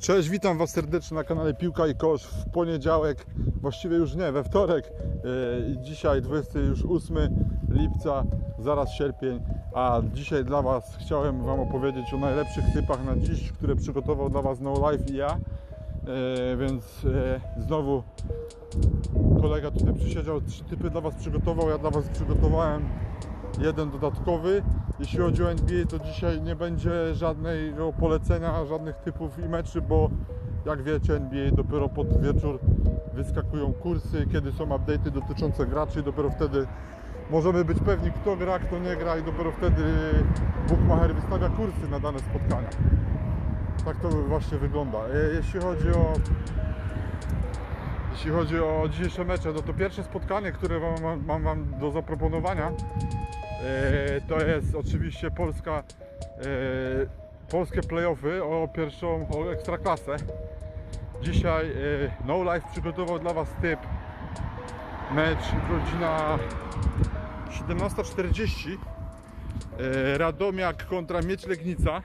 Cześć, witam Was serdecznie na kanale Piłka i Kosz w poniedziałek, właściwie już nie, we wtorek. Yy, Dzisiaj 28 lipca, zaraz sierpień, a dzisiaj dla Was chciałem Wam opowiedzieć o najlepszych typach na dziś, które przygotował dla Was No Life i ja. Yy, Więc yy, znowu kolega tutaj przysiedział, trzy typy dla Was przygotował, ja dla Was przygotowałem jeden dodatkowy. Jeśli chodzi o NBA, to dzisiaj nie będzie żadnego polecenia, żadnych typów i meczy, bo jak wiecie, NBA dopiero pod wieczór wyskakują kursy, kiedy są update'y dotyczące graczy, dopiero wtedy możemy być pewni, kto gra, kto nie gra i dopiero wtedy Bookmacher wystawia kursy na dane spotkania. Tak to właśnie wygląda. E, Jeśli chodzi o jeśli chodzi o dzisiejsze mecze, no to pierwsze spotkanie, które mam, mam Wam do zaproponowania, e, to jest oczywiście Polska, e, polskie playoffy o pierwszą, o ekstraklasę. Dzisiaj e, No Life przygotował dla Was typ. Mecz godzina 17.40. E, Radomiak kontra Miecz Legnica. E,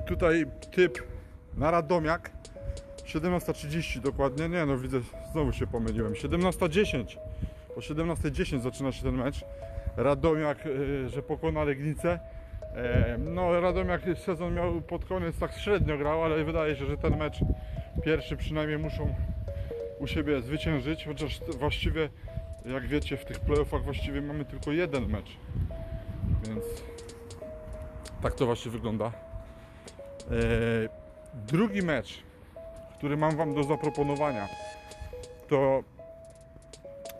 tutaj typ na Radomiak. 17.30 dokładnie, nie no widzę, znowu się pomyliłem, 17.10 o 17.10 zaczyna się ten mecz. Radomiak, y, że pokona Legnicę E, no Radomiak sezon miał pod koniec tak średnio grał, ale wydaje się, że ten mecz pierwszy przynajmniej muszą u siebie zwyciężyć, chociaż właściwie jak wiecie w tych playoffach właściwie mamy tylko jeden mecz. Więc tak to właśnie wygląda. E, drugi mecz który mam Wam do zaproponowania, to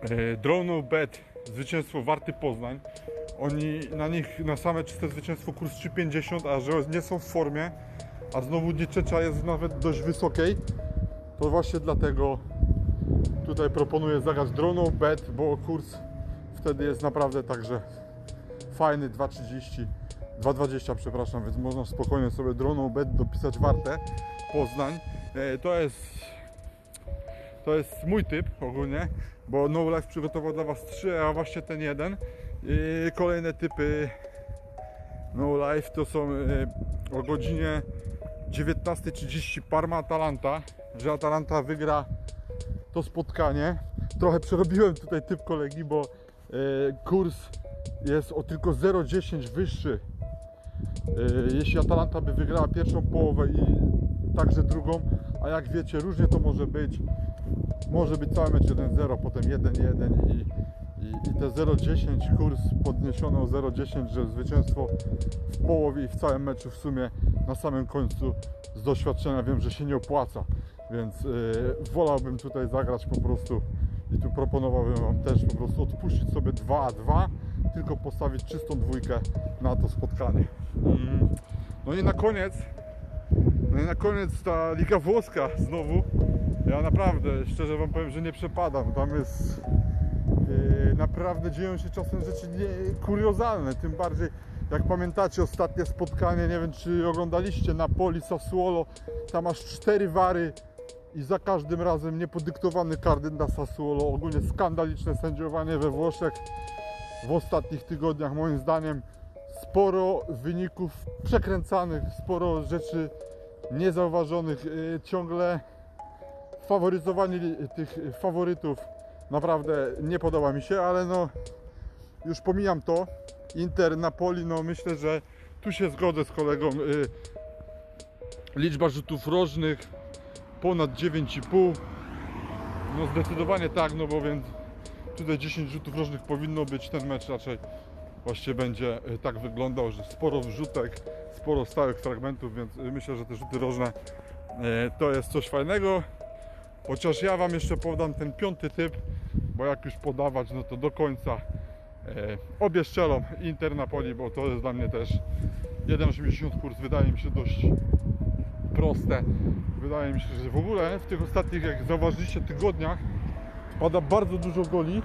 e, Drono Bet, zwycięstwo Warty Poznań. Oni na nich na same czyste zwycięstwo kurs 3,50, a że nie są w formie, a znowu Nieczecza jest nawet dość wysokiej, to właśnie dlatego tutaj proponuję zagrać Drono Bet, bo kurs wtedy jest naprawdę także fajny 2,30 2,20 przepraszam, więc można spokojnie sobie Drono Bet dopisać Wartę Poznań. E, To jest to jest mój typ ogólnie, bo No Life przygotował dla Was trzy, a właśnie ten jeden. I kolejne typy No Life to są e, o godzinie 19.30 Parma Atalanta, że Atalanta wygra to spotkanie. Trochę przerobiłem tutaj typ kolegi, bo e, kurs jest o tylko 0,10 wyższy. Jeśli Atalanta by wygrała pierwszą połowę i także drugą, a jak wiecie, różnie to może być. Może być cały mecz 1-0, potem 1-1 i, i, i te 0-10 kurs podniesiono o 0-10, że zwycięstwo w połowie i w całym meczu w sumie na samym końcu z doświadczenia wiem, że się nie opłaca, więc yy, wolałbym tutaj zagrać po prostu i tu proponowałbym Wam też po prostu odpuścić sobie 2-2, tylko postawić czystą dwójkę na to spotkanie. Mm. No i na koniec no i na koniec ta Liga Włoska znowu. Ja naprawdę, szczerze Wam powiem, że nie przepadam. Tam jest yy, naprawdę dzieją się czasem rzeczy nie, kuriozalne. Tym bardziej, jak pamiętacie ostatnie spotkanie, nie wiem czy oglądaliście Napoli Sassuolo, tam masz cztery wary i za każdym razem niepodyktowany kardy dla Sassuolo. Ogólnie skandaliczne sędziowanie we Włoszech w ostatnich tygodniach moim zdaniem sporo wyników przekręcanych, sporo rzeczy niezauważonych, yy, ciągle faworyzowanie tych faworytów naprawdę nie podoba mi się, ale no już pomijam to. Inter, Napoli, no myślę, że tu się zgodzę z kolegą. Yy, liczba rzutów rożnych ponad 9,5. No zdecydowanie tak, no bo więc tutaj 10 rzutów rożnych powinno być. Ten mecz raczej właśnie będzie y, tak wyglądał, że sporo wrzutek, sporo stałych fragmentów, więc y, myślę, że te rzuty rożne y, to jest coś fajnego. Chociaż ja Wam jeszcze podam ten piąty typ, bo jak już podawać, no to do końca e, obie strzelą Inter Napoli, bo to jest dla mnie też 1,80 kurs, wydaje mi się dość proste. Wydaje mi się, że w ogóle w tych ostatnich, jak zauważyliście, tygodniach pada bardzo dużo goli,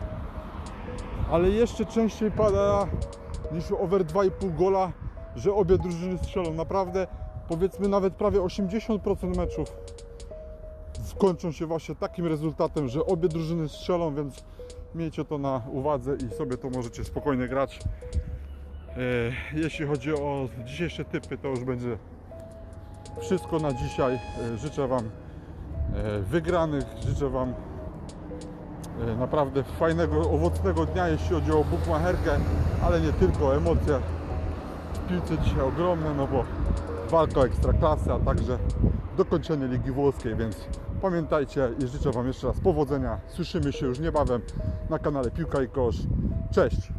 ale jeszcze częściej pada niż over 2,5 gola, że obie drużyny strzelą. Naprawdę powiedzmy nawet prawie 80% meczów kończą się właśnie takim rezultatem, że obie drużyny strzelą, więc miejcie to na uwadze i sobie to możecie spokojnie grać. E, Jeśli chodzi o dzisiejsze typy, to już będzie wszystko na dzisiaj. E, Życzę Wam e, wygranych, życzę Wam naprawdę fajnego, owocnego dnia, jeśli chodzi o bukmacherkę, ale nie tylko, emocje piłce dzisiaj ogromne, no bo walka o ekstraklasy, a także dokończenie Ligi Włoskiej, więc pamiętajcie i życzę Wam jeszcze raz powodzenia. Słyszymy się już niebawem na kanale Piłka i Kosz. Cześć!